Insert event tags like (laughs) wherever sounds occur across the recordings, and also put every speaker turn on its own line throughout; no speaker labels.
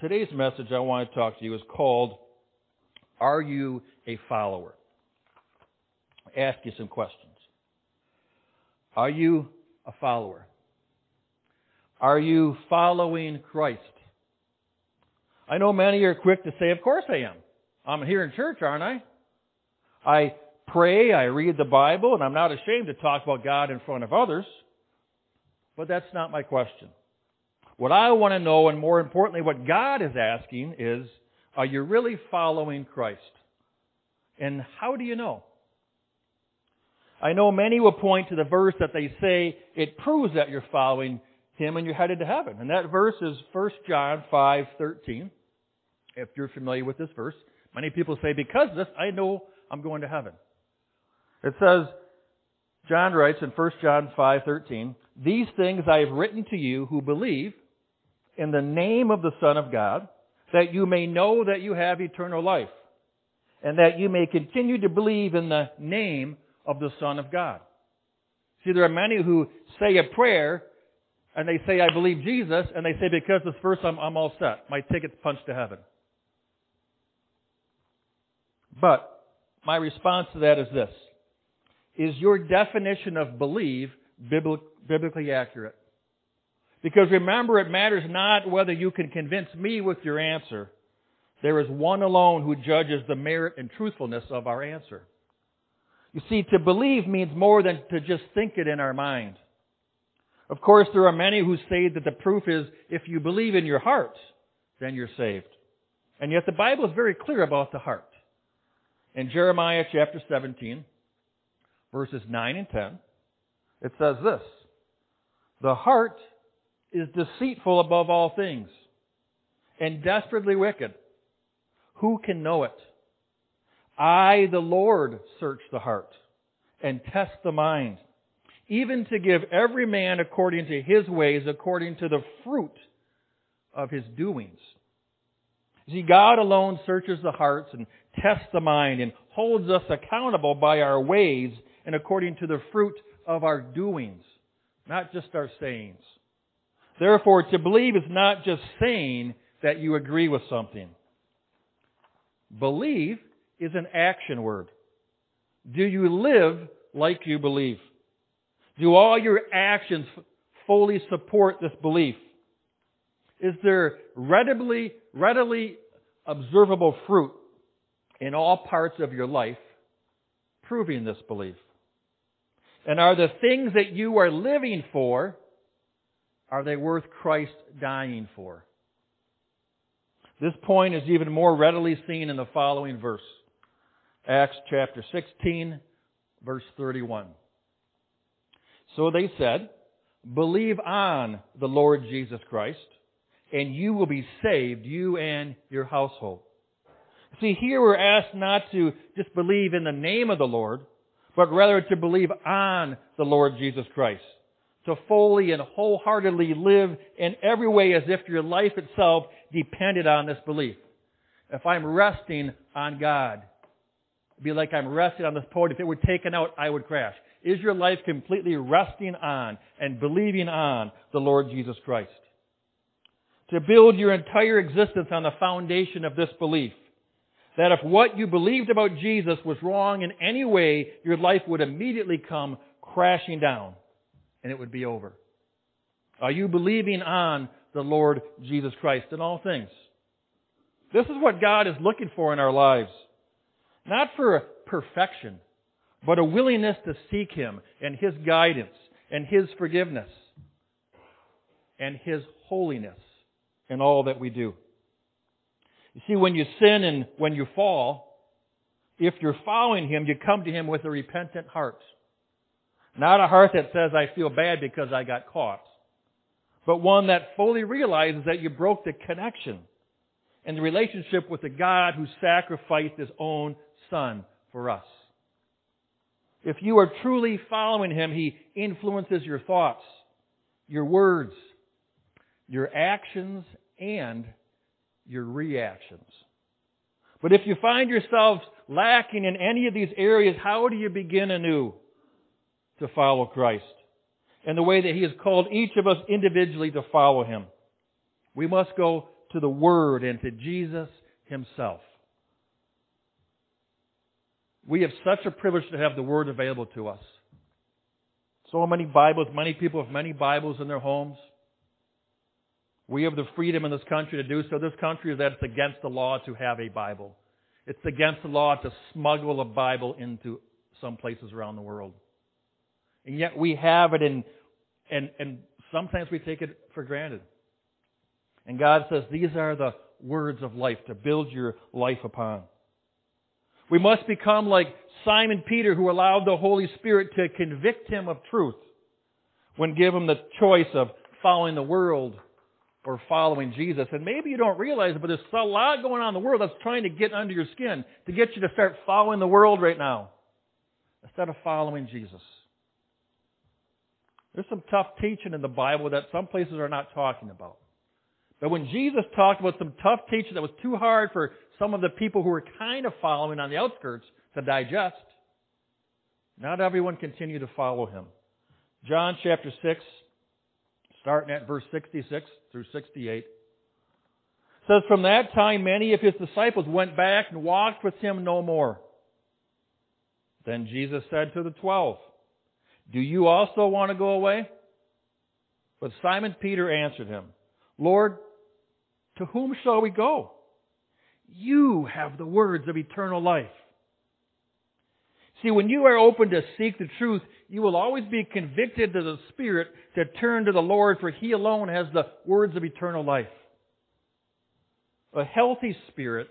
today's message I want to talk to you is called Are You a Follower? I Ask you some questions. Are you a follower? Are you following Christ? I know many are quick to say, Of course I am. I'm here in church, aren't I? I pray, I read the Bible, and I'm not ashamed to talk about God in front of others. But that's not my question. What I want to know, and more importantly, what God is asking is, are you really following Christ? And how do you know? I know many will point to the verse that they say it proves that you're following Him and you're headed to heaven. And that verse is 1 John 5:13. If you're familiar with this verse, many people say, because of this, I know I'm going to heaven. It says, John writes in 1 John 5:13, "These things I have written to you who believe in the name of the Son of God, that you may know that you have eternal life, and that you may continue to believe in the name of the Son of God." See, there are many who say a prayer and they say, I believe Jesus, and they say, because this verse, I'm, I'm all set. My ticket's punched to heaven. But my response to that is this. Is your definition of believe biblically accurate? Because remember, it matters not whether you can convince me with your answer. There is one alone who judges the merit and truthfulness of our answer. You see, to believe means more than to just think it in our mind. Of course, there are many who say that the proof is if you believe in your heart, then you're saved. And yet the Bible is very clear about the heart. In Jeremiah chapter 17, verses 9 and 10, it says this The heart is deceitful above all things and desperately wicked. Who can know it? I, the Lord, search the heart and test the mind, even to give every man according to his ways, according to the fruit of his doings. See, God alone searches the hearts and tests the mind and holds us accountable by our ways and according to the fruit of our doings, not just our sayings. Therefore, to believe is not just saying that you agree with something. Believe is an action word. Do you live like you believe? Do all your actions fully support this belief? Is there readily, readily observable fruit in all parts of your life proving this belief? And are the things that you are living for, are they worth Christ dying for? This point is even more readily seen in the following verse. Acts chapter 16, verse 31. So they said, Believe on the Lord Jesus Christ, and you will be saved, you and your household. See, here we're asked not to just believe in the name of the Lord, but rather to believe on the Lord Jesus Christ. To fully and wholeheartedly live in every way as if your life itself depended on this belief. If I'm resting on God, it'd be like I'm resting on this podium. If it were taken out, I would crash. Is your life completely resting on and believing on the Lord Jesus Christ? To build your entire existence on the foundation of this belief that if what you believed about Jesus was wrong in any way, your life would immediately come crashing down and it would be over. Are you believing on the Lord Jesus Christ in all things? This is what God is looking for in our lives. Not for perfection, but a willingness to seek Him and His guidance and His forgiveness and His holiness in all that we do. You see, when you sin and when you fall, if you're following Him, you come to Him with a repentant heart. Not a heart that says, I feel bad because I got caught, but one that fully realizes that you broke the connection and the relationship with the God who sacrificed His own Son for us. If you are truly following Him, He influences your thoughts, your words, your actions, and your reactions. But if you find yourselves lacking in any of these areas, how do you begin anew to follow Christ? and the way that He has called each of us individually to follow Him. We must go to the Word and to Jesus Himself. We have such a privilege to have the Word available to us. So many Bibles, many people have many Bibles in their homes. We have the freedom in this country to do so. This country is that it's against the law to have a Bible. It's against the law to smuggle a Bible into some places around the world. And yet we have it in, and, and sometimes we take it for granted. And God says these are the words of life to build your life upon. We must become like Simon Peter who allowed the Holy Spirit to convict him of truth when given the choice of following the world or following Jesus. And maybe you don't realize it, but there's a lot going on in the world that's trying to get under your skin to get you to start following the world right now instead of following Jesus. There's some tough teaching in the Bible that some places are not talking about. But when Jesus talked about some tough teaching that was too hard for some of the people who were kind of following on the outskirts to digest, not everyone continued to follow him. John chapter 6, starting at verse 66 through 68, says, From that time many of his disciples went back and walked with him no more. Then Jesus said to the twelve, Do you also want to go away? But Simon Peter answered him, Lord, to whom shall we go? You have the words of eternal life. See, when you are open to seek the truth, you will always be convicted to the Spirit to turn to the Lord, for He alone has the words of eternal life. A healthy spirit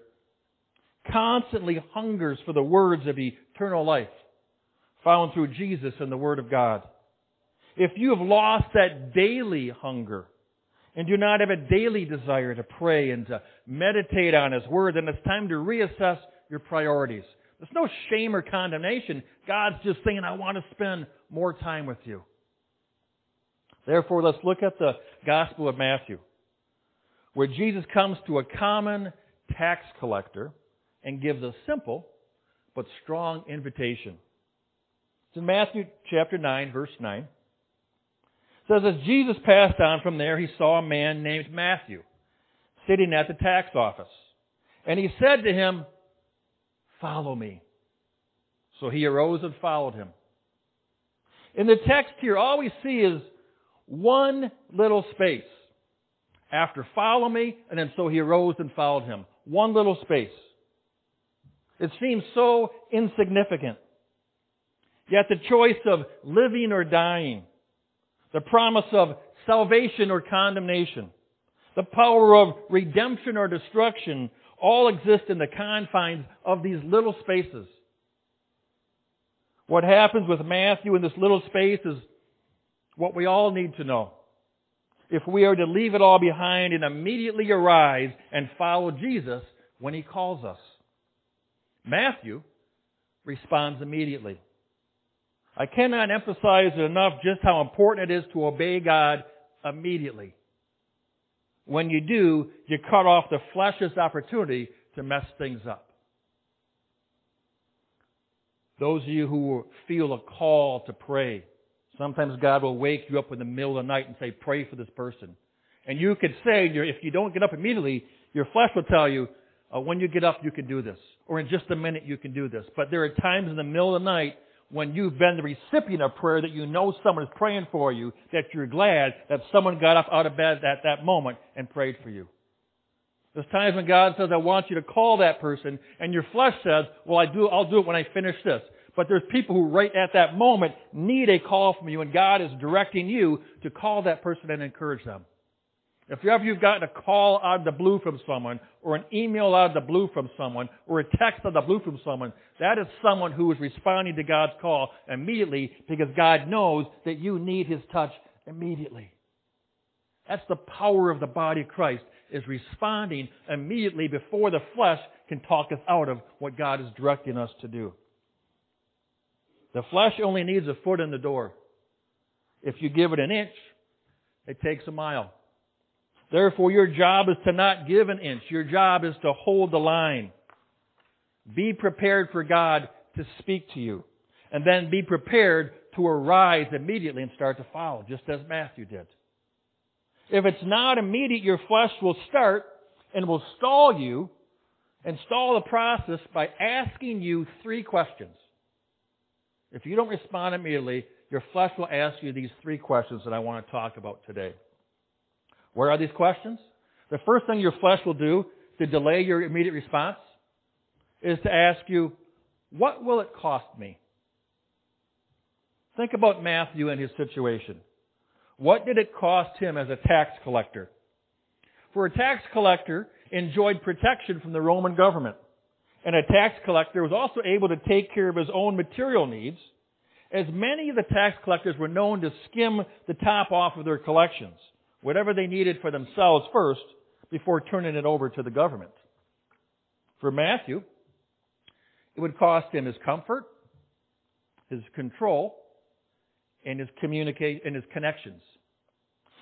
constantly hungers for the words of eternal life found through Jesus and the Word of God. If you have lost that daily hunger, and do not have a daily desire to pray and to meditate on His Word, then it's time to reassess your priorities. There's no shame or condemnation. God's just saying, I want to spend more time with you. Therefore, let's look at the Gospel of Matthew, where Jesus comes to a common tax collector and gives a simple but strong invitation. It's in Matthew chapter 9, verse 9 says as Jesus passed on from there, he saw a man named Matthew sitting at the tax office. And he said to him, Follow me. So he arose and followed him. In the text here, all we see is one little space. After follow me, and then so he arose and followed him. One little space. It seems so insignificant. Yet the choice of living or dying, the promise of salvation or condemnation, the power of redemption or destruction, all exist in the confines of these little spaces. What happens with Matthew in this little space is what we all need to know. If we are to leave it all behind and immediately arise and follow Jesus when he calls us. Matthew responds immediately. I cannot emphasize enough just how important it is to obey God immediately. When you do, you cut off the flesh's opportunity to mess things up. Those of you who feel a call to pray, sometimes God will wake you up in the middle of the night and say, pray for this person. And you could say, if you don't get up immediately, your flesh will tell you, uh, when you get up, you can do this. Or in just a minute, you can do this. But there are times in the middle of the night when you've been the recipient of prayer that you know someone is praying for you, that you're glad that someone got up out of bed at that moment and prayed for you. There's times when God says, I want you to call that person, and your flesh says, well, I do, I'll do it when I finish this. But there's people who right at that moment need a call from you, and God is directing you to call that person and encourage them. If ever you've gotten a call out of the blue from someone, or an email out of the blue from someone, or a text out of the blue from someone, that is someone who is responding to God's call immediately because God knows that you need His touch immediately. That's the power of the body of Christ, is responding immediately before the flesh can talk us out of what God is directing us to do. The flesh only needs a foot in the door. If you give it an inch, it takes a mile. Therefore, your job is to not give an inch. Your job is to hold the line. Be prepared for God to speak to you. And then be prepared to arise immediately and start to follow, just as Matthew did. If it's not immediate, your flesh will start and will stall you and stall the process by asking you three questions. If you don't respond immediately, your flesh will ask you these three questions that I want to talk about today. Where are these questions? The first thing your flesh will do to delay your immediate response is to ask you, what will it cost me? Think about Matthew and his situation. What did it cost him as a tax collector? For a tax collector enjoyed protection from the Roman government. And a tax collector was also able to take care of his own material needs, as many of the tax collectors were known to skim the top off of their collections, whatever they needed for themselves first, before turning it over to the government. For Matthew, it would cost him his comfort, his control, and his communicate and his connections.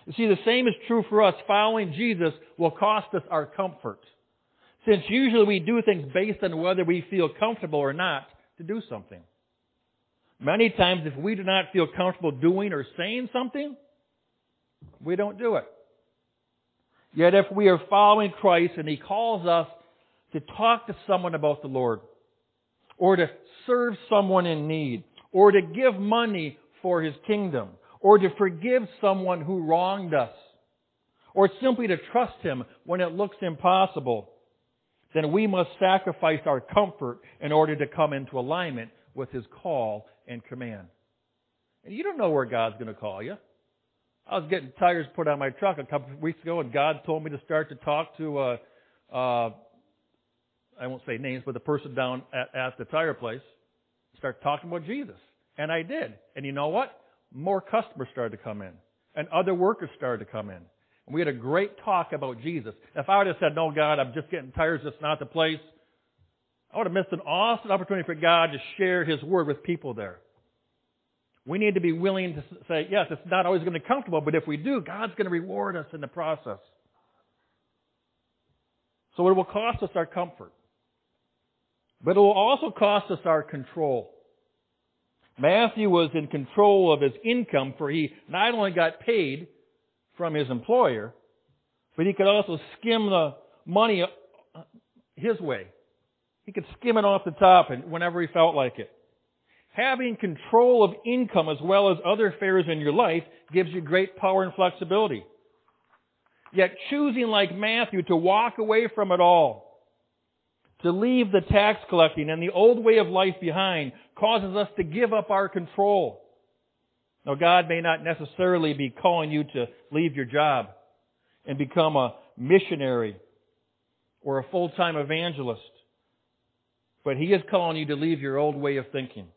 You see, the same is true for us. Following Jesus will cost us our comfort. Since usually we do things based on whether we feel comfortable or not to do something. Many times if we do not feel comfortable doing or saying something, we don't do it. Yet if we are following Christ and He calls us to talk to someone about the Lord, or to serve someone in need, or to give money for His kingdom, or to forgive someone who wronged us, or simply to trust Him when it looks impossible, then we must sacrifice our comfort in order to come into alignment with His call and command. And you don't know where God's going to call you. I was getting tires put on my truck a couple of weeks ago, and God told me to start to talk to, uh, uh, I won't say names, but the person down at, at the tire place. Start talking about Jesus. And I did. And you know what? more customers started to come in, and other workers started to come in. And we had a great talk about Jesus. If I would have said, No, God, I'm just getting tires, it's not the place, I would have missed an awesome opportunity for God to share His Word with people there. We need to be willing to say, yes, it's not always going to be comfortable, but if we do, God's going to reward us in the process. So it will cost us our comfort. But it will also cost us our control. Matthew was in control of his income, for he not only got paid from his employer, but he could also skim the money uh, his way. He could skim it off the top and whenever he felt like it. Having control of income as well as other affairs in your life gives you great power and flexibility. Yet choosing like Matthew to walk away from it all to leave the tax collecting and the old way of life behind causes us to give up our control. Now, God may not necessarily be calling you to leave your job and become a missionary or a full-time evangelist, but He is calling you to leave your old way of thinking,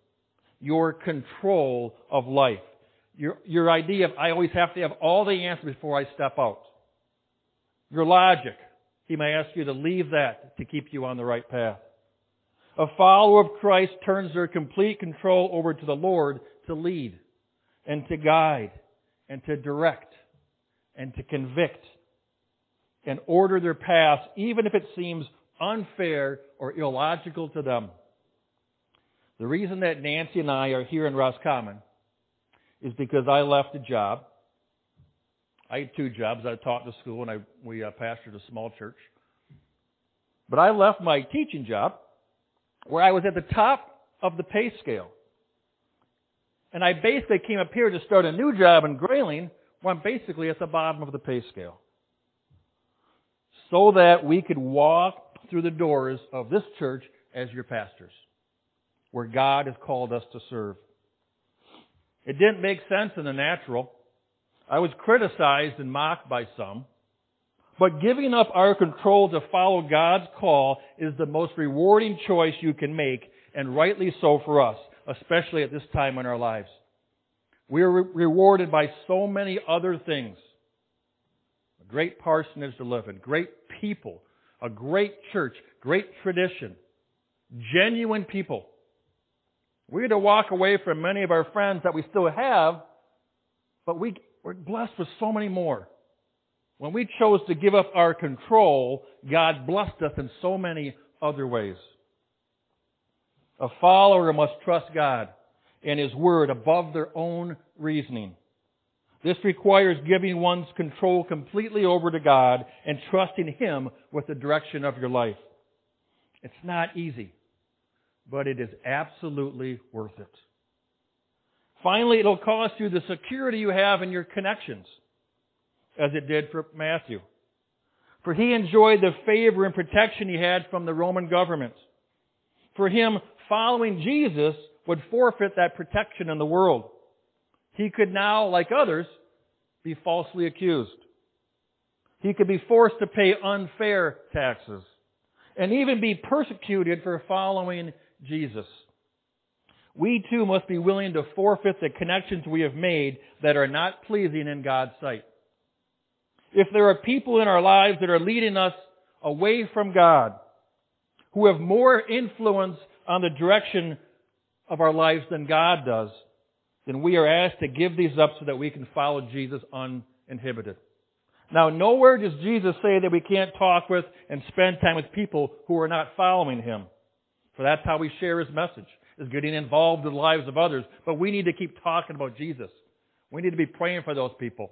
your control of life, your, your idea of, I always have to have all the answers before I step out, your logic, he may ask you to leave that to keep you on the right path. A follower of Christ turns their complete control over to the Lord to lead and to guide and to direct and to convict and order their paths even if it seems unfair or illogical to them. The reason that Nancy and I are here in Roscommon is because I left a job I had two jobs. I taught in school and I, we uh, pastored a small church. But I left my teaching job where I was at the top of the pay scale. And I basically came up here to start a new job in Grayling where I'm basically at the bottom of the pay scale. So that we could walk through the doors of this church as your pastors, where God has called us to serve. It didn't make sense in the natural. I was criticized and mocked by some. But giving up our control to follow God's call is the most rewarding choice you can make, and rightly so for us, especially at this time in our lives. We are re- rewarded by so many other things. A great parsonage to live in, great people, a great church, great tradition, genuine people. We're to walk away from many of our friends that we still have, but we, we're blessed with so many more. When we chose to give up our control, God blessed us in so many other ways. A follower must trust God and His Word above their own reasoning. This requires giving one's control completely over to God and trusting Him with the direction of your life. It's not easy, but it is absolutely worth it. Finally, it'll cost you the security you have in your connections, as it did for Matthew. For he enjoyed the favor and protection he had from the Roman government. For him, following Jesus would forfeit that protection in the world. He could now, like others, be falsely accused. He could be forced to pay unfair taxes and even be persecuted for following Jesus. We too must be willing to forfeit the connections we have made that are not pleasing in God's sight. If there are people in our lives that are leading us away from God, who have more influence on the direction of our lives than God does, then we are asked to give these up so that we can follow Jesus uninhibited. Now, nowhere does Jesus say that we can't talk with and spend time with people who are not following Him. For that's how we share His message, is getting involved in the lives of others. But we need to keep talking about Jesus. We need to be praying for those people.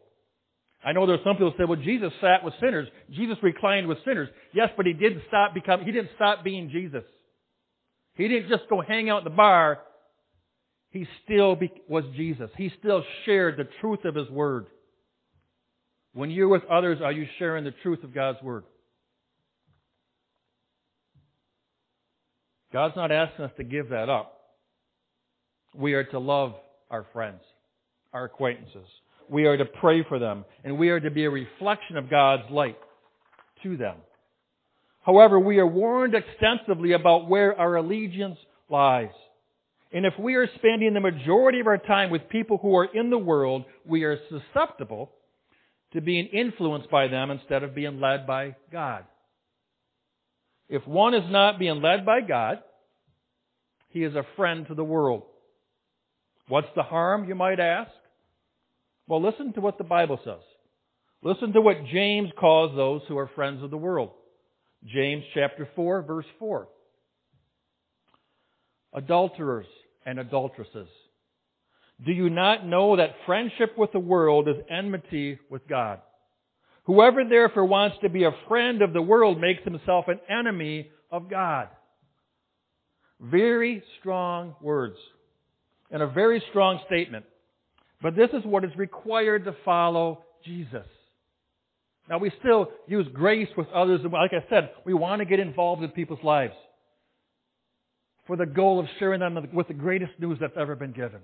I know there's some people who say, well, Jesus sat with sinners. Jesus reclined with sinners. Yes, but he didn't stop become, he didn't stop being Jesus. He didn't just go hang out at the bar. He still be, was Jesus. He still shared the truth of his word. When you're with others, are you sharing the truth of God's word? God's not asking us to give that up. We are to love our friends, our acquaintances. We are to pray for them, and we are to be a reflection of God's light to them. However, we are warned extensively about where our allegiance lies. And if we are spending the majority of our time with people who are in the world, we are susceptible to being influenced by them instead of being led by God. If one is not being led by God, he is a friend to the world. What's the harm, you might ask? Well, listen to what the Bible says. Listen to what James calls those who are friends of the world. James chapter 4, verse 4. Adulterers and adulteresses. Do you not know that friendship with the world is enmity with God? Whoever therefore wants to be a friend of the world makes himself an enemy of God. Very strong words and a very strong statement. But this is what is required to follow Jesus. Now we still use grace with others, and like I said, we want to get involved in people's lives for the goal of sharing them with the greatest news that's ever been given.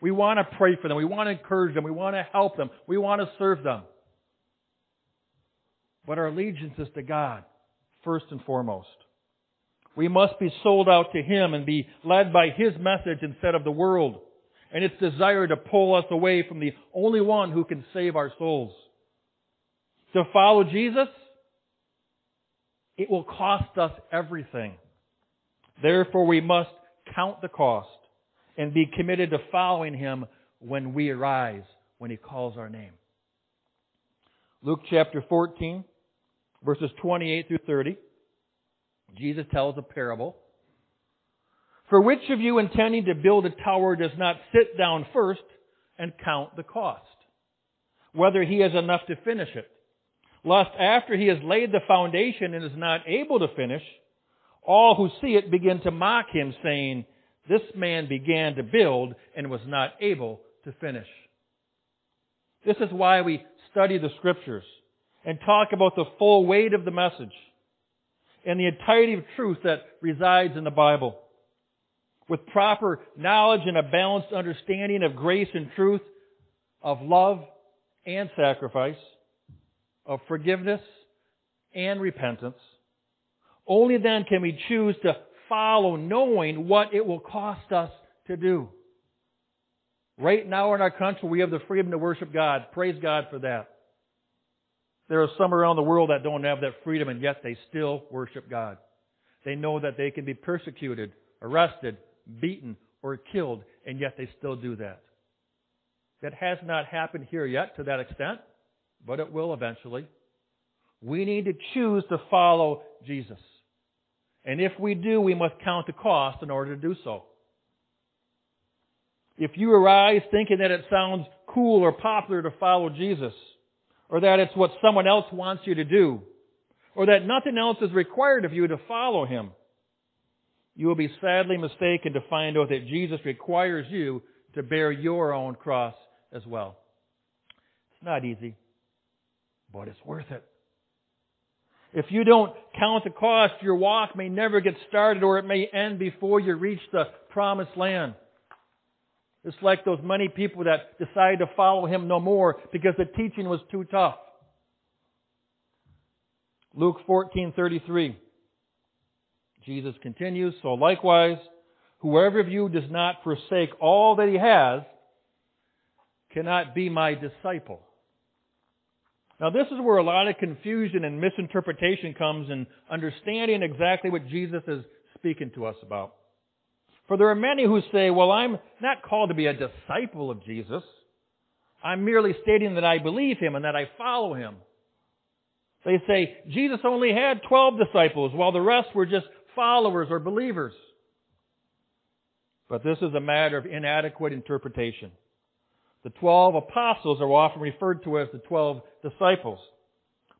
We want to pray for them. We want to encourage them. We want to help them. We want to serve them. But our allegiance is to God, first and foremost. We must be sold out to Him and be led by His message instead of the world and its desire to pull us away from the only one who can save our souls. To follow Jesus, it will cost us everything. Therefore, we must count the cost and be committed to following Him when we arise, when He calls our name. Luke chapter 14, verses 28 through 30. Jesus tells a parable for which of you intending to build a tower does not sit down first and count the cost, whether he has enough to finish it? Lest after he has laid the foundation and is not able to finish, all who see it begin to mock him, saying, This man began to build and was not able to finish. This is why we study the scriptures and talk about the full weight of the message and the entirety of truth that resides in the Bible with proper knowledge and a balanced understanding of grace and truth, of love and sacrifice, of forgiveness and repentance. Only then can we choose to follow knowing what it will cost us to do. Right now in our country, we have the freedom to worship God. Praise God for that. There are some around the world that don't have that freedom and yet they still worship God. They know that they can be persecuted, arrested, beaten, or killed, and yet they still do that. That has not happened here yet to that extent, but it will eventually. We need to choose to follow Jesus. And if we do, we must count the cost in order to do so. If you arise thinking that it sounds cool or popular to follow Jesus, or that it's what someone else wants you to do, or that nothing else is required of you to follow Him, you will be sadly mistaken to find out that Jesus requires you to bear your own cross as well. It's not easy, but it's worth it. If you don't count the cost, your walk may never get started or it may end before you reach the promised land. It's like those many people that decided to follow him no more because the teaching was too tough. Luke 14:33 Jesus continues, so likewise whoever of you does not forsake all that he has cannot be my disciple. Now this is where a lot of confusion and misinterpretation comes in understanding exactly what Jesus is speaking to us about. For there are many who say, well, I'm not called to be a disciple of Jesus. I'm merely stating that I believe him and that I follow him. They say Jesus only had 12 disciples while the rest were just followers or believers. But this is a matter of inadequate interpretation. The twelve apostles are often referred to as the twelve disciples.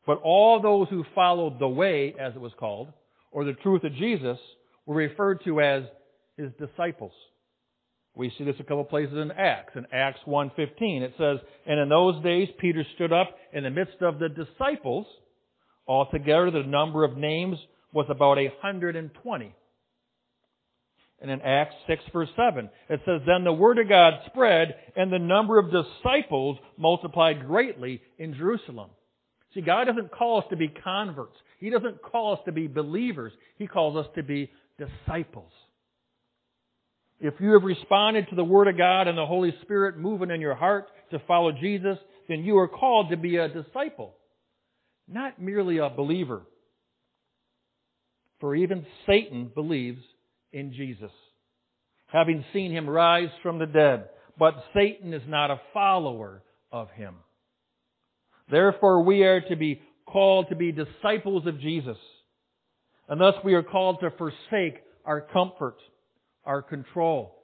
But all those who followed the way, as it was called, or the truth of Jesus, were referred to as his disciples. We see this a couple places in Acts. In Acts 1.15 it says, And in those days Peter stood up in the midst of the disciples. Altogether the number of names was about a hundred and twenty. And in Acts 6 verse 7, it says, Then the word of God spread, and the number of disciples multiplied greatly in Jerusalem. See, God doesn't call us to be converts. He doesn't call us to be believers. He calls us to be disciples. If you have responded to the Word of God and the Holy Spirit moving in your heart to follow Jesus, then you are called to be a disciple, not merely a believer. For even Satan believes in Jesus, having seen him rise from the dead. But Satan is not a follower of him. Therefore, we are to be called to be disciples of Jesus. And thus we are called to forsake our comfort, our control,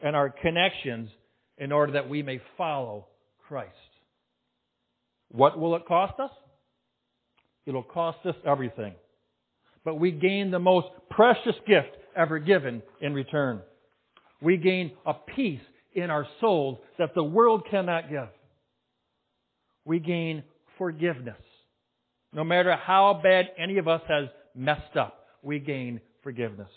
and our connections in order that we may follow Christ. What will it cost us? It'll cost us everything. But we gain the most precious gift ever given in return. We gain a peace in our souls that the world cannot give. We gain forgiveness. No matter how bad any of us has messed up, we gain forgiveness.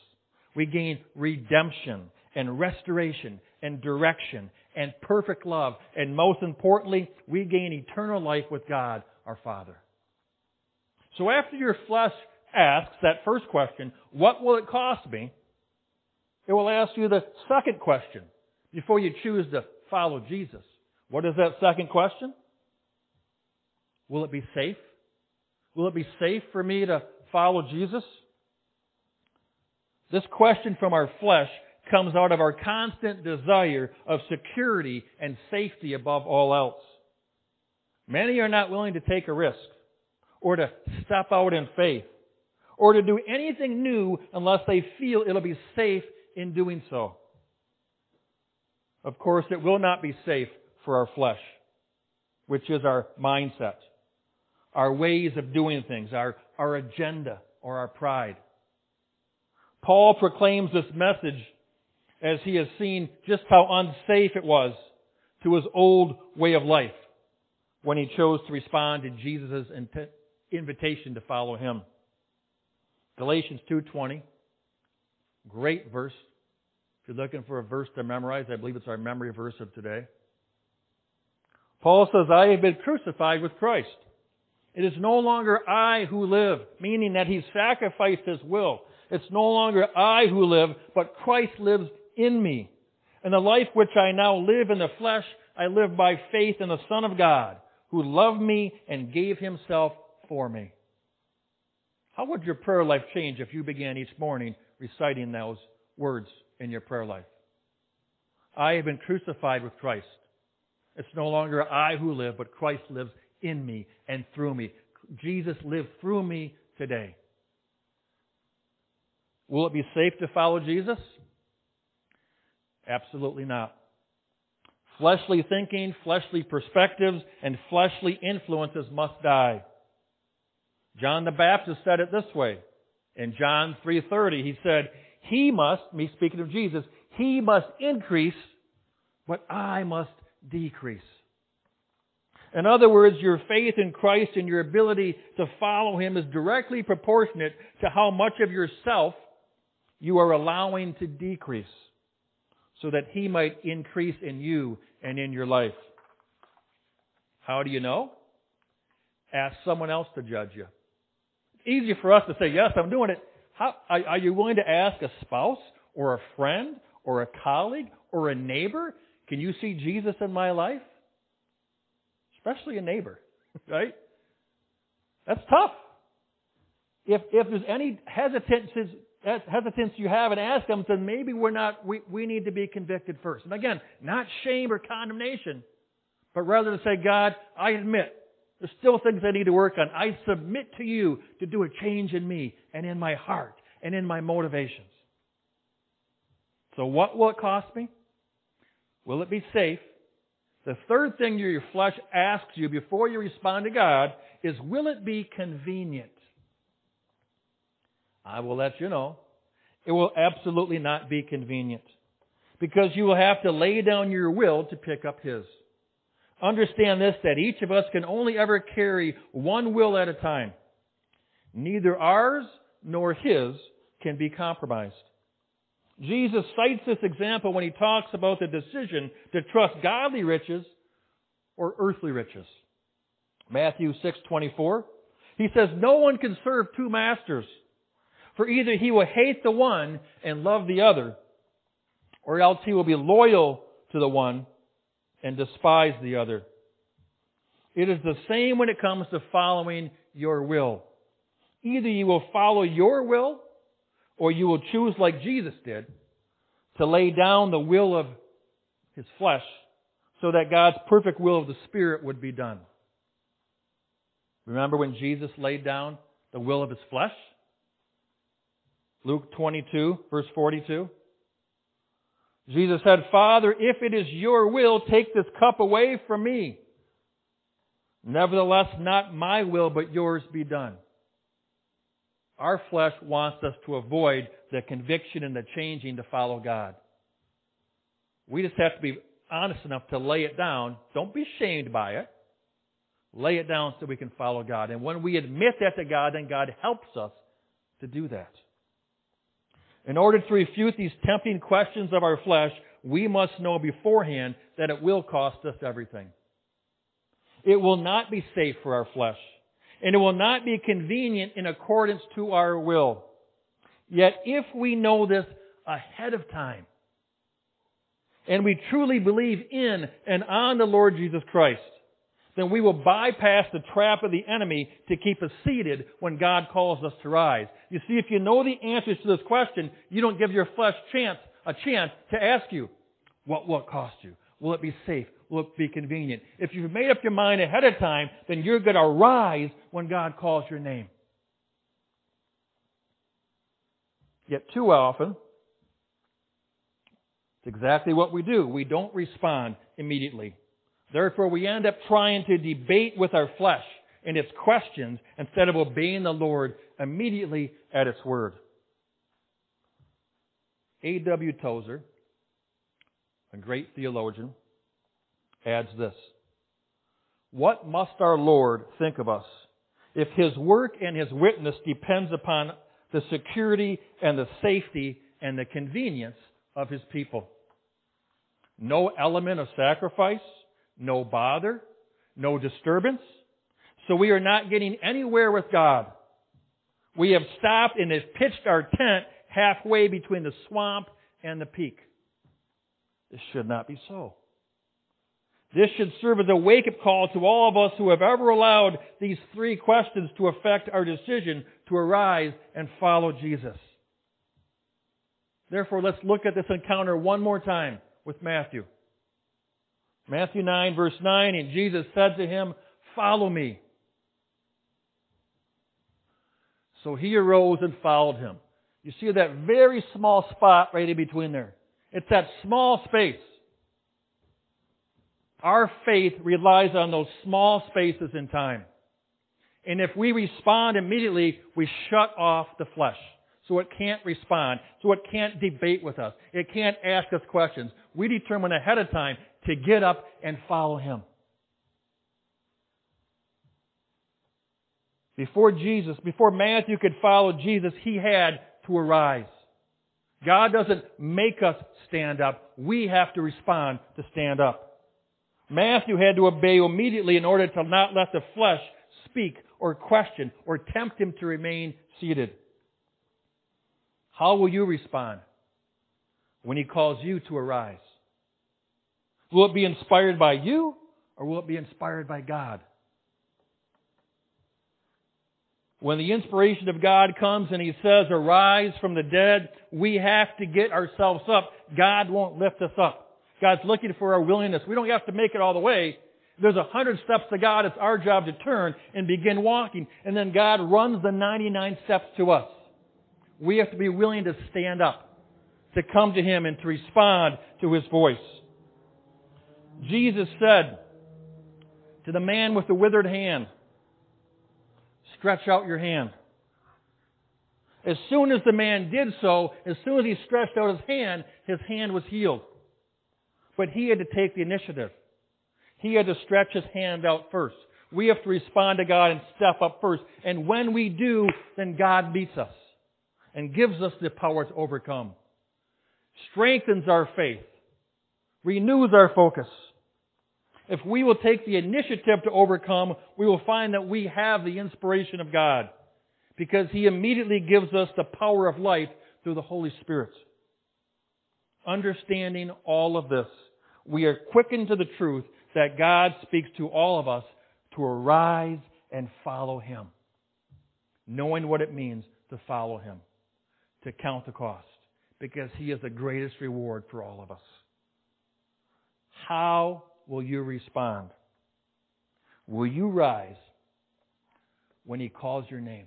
We gain redemption and restoration and direction and perfect love. And most importantly, we gain eternal life with God, our Father. So after your flesh asks that first question, what will it cost me? It will ask you the second question before you choose to follow Jesus. What is that second question? Will it be safe? Will it be safe for me to follow Jesus? This question from our flesh comes out of our constant desire of security and safety above all else. Many are not willing to take a risk or to step out in faith or to do anything new unless they feel it'll be safe in doing so. Of course, it will not be safe for our flesh, which is our mindset, our ways of doing things, our, our agenda, or our pride. Paul proclaims this message as he has seen just how unsafe it was to his old way of life when he chose to respond to Jesus' invitation to follow him. Galatians 2.20. Great verse. If you're looking for a verse to memorize, I believe it's our memory verse of today. Paul says, I have been crucified with Christ. It is no longer I who live, meaning that he sacrificed his will. It's no longer I who live, but Christ lives in me. And the life which I now live in the flesh, I live by faith in the Son of God, who loved me and gave himself for me. How would your prayer life change if you began each morning reciting those words in your prayer life? I have been crucified with Christ. It's no longer I who live, but Christ lives in me and through me. Jesus lived through me today. Will it be safe to follow Jesus? Absolutely not. Fleshly thinking, fleshly perspectives, and fleshly influences must die. John the Baptist said it this way. In John 3.30, he said, He must, me speaking of Jesus, He must increase, but I must decrease. In other words, your faith in Christ and your ability to follow Him is directly proportionate to how much of yourself you are allowing to decrease so that He might increase in you and in your life. How do you know? Ask someone else to judge you. It's easy for us to say, yes, I'm doing it. How, are, you willing to ask a spouse or a friend or a colleague or a neighbor? Can you see Jesus in my life? Especially a neighbor, (laughs) right? That's tough. If, if there's any hesitance, you have and ask them, then maybe we're not, we, we need to be convicted first. And again, not shame or condemnation, but rather to say, God, I admit there's still things I need to work on. I submit to you to do a change in me and in my heart and in my motivations. So what will it cost me? Will it be safe? The third thing your flesh asks you before you respond to God is, will it be convenient? I will let you know. It will absolutely not be convenient. Because you will have to lay down your will to pick up His. Understand this, that each of us can only ever carry one will at a time. Neither ours nor His can be compromised. Jesus cites this example when he talks about the decision to trust godly riches or earthly riches. Matthew 6:24. He says no one can serve two masters, for either he will hate the one and love the other, or else he will be loyal to the one and despise the other. It is the same when it comes to following your will. Either you will follow your will or you will choose like Jesus did to lay down the will of his flesh so that God's perfect will of the Spirit would be done. Remember when Jesus laid down the will of his flesh? Luke 22, verse 42. Jesus said, Father, if it is your will, take this cup away from me. Nevertheless, not my will, but yours be done. Our flesh wants us to avoid the conviction and the changing to follow God. We just have to be honest enough to lay it down. Don't be shamed by it. Lay it down so we can follow God. And when we admit that to God, then God helps us to do that. In order to refute these tempting questions of our flesh, we must know beforehand that it will cost us everything. It will not be safe for our flesh and it will not be convenient in accordance to our will. Yet if we know this ahead of time, and we truly believe in and on the Lord Jesus Christ, then we will bypass the trap of the enemy to keep us seated when God calls us to rise. You see, if you know the answers to this question, you don't give your flesh chance, a chance to ask you, what will it cost you? Will it be safe? Will it be convenient? If you've made up your mind ahead of time, then you're going to rise when God calls your name. Yet too often, it's exactly what we do. We don't respond immediately. Therefore, we end up trying to debate with our flesh and its questions instead of obeying the Lord immediately at its word. A.W. Tozer, a great theologian, adds this. What must our Lord think of us if His work and His witness depends upon the security and the safety and the convenience of His people? No element of sacrifice, no bother, no disturbance. So we are not getting anywhere with God. We have stopped and have pitched our tent halfway between the swamp and the peak. This should not be so. This should serve as a wake-up call to all of us who have ever allowed these three questions to affect our decision to arise and follow Jesus. Therefore, let's look at this encounter one more time with Matthew. Matthew 9 verse 9, and Jesus said to him, follow me. So he arose and followed him. You see that very small spot right in between there. It's that small space. Our faith relies on those small spaces in time. And if we respond immediately, we shut off the flesh. So it can't respond. So it can't debate with us. It can't ask us questions. We determine ahead of time to get up and follow Him. Before Jesus, before Matthew could follow Jesus, he had to arise. God doesn't make us stand up. We have to respond to stand up. Matthew had to obey immediately in order to not let the flesh speak or question or tempt him to remain seated. How will you respond when he calls you to arise? Will it be inspired by you or will it be inspired by God? When the inspiration of God comes and He says, arise from the dead, we have to get ourselves up. God won't lift us up. God's looking for our willingness. We don't have to make it all the way. There's a hundred steps to God. It's our job to turn and begin walking. And then God runs the 99 steps to us. We have to be willing to stand up, to come to Him and to respond to His voice. Jesus said to the man with the withered hand, stretch out your hand. As soon as the man did so, as soon as he stretched out his hand, his hand was healed. But he had to take the initiative. He had to stretch his hand out first. We have to respond to God and step up first. And when we do, then God meets us and gives us the power to overcome. Strengthens our faith. Renews our focus if we will take the initiative to overcome, we will find that we have the inspiration of God because He immediately gives us the power of life through the Holy Spirit. Understanding all of this, we are quickened to the truth that God speaks to all of us to arise and follow Him. Knowing what it means to follow Him, to count the cost, because He is the greatest reward for all of us. How will you respond? Will you rise when He calls your name?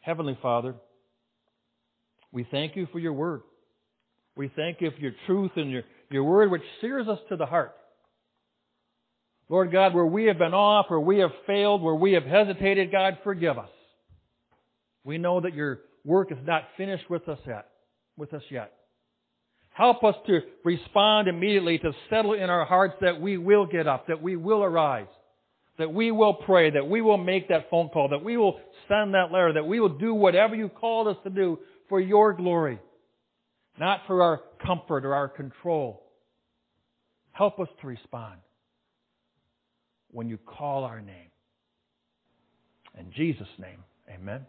Heavenly Father, we thank you for your word. We thank you for your truth and your, your word which sears us to the heart. Lord God, where we have been off, where we have failed, where we have hesitated, God, forgive us. We know that your work is not finished with us yet, with us yet. Help us to respond immediately, to settle in our hearts that we will get up, that we will arise, that we will pray, that we will make that phone call, that we will send that letter, that we will do whatever you called us to do for your glory, not for our comfort or our control. Help us to respond when you call our name. In Jesus' name, amen.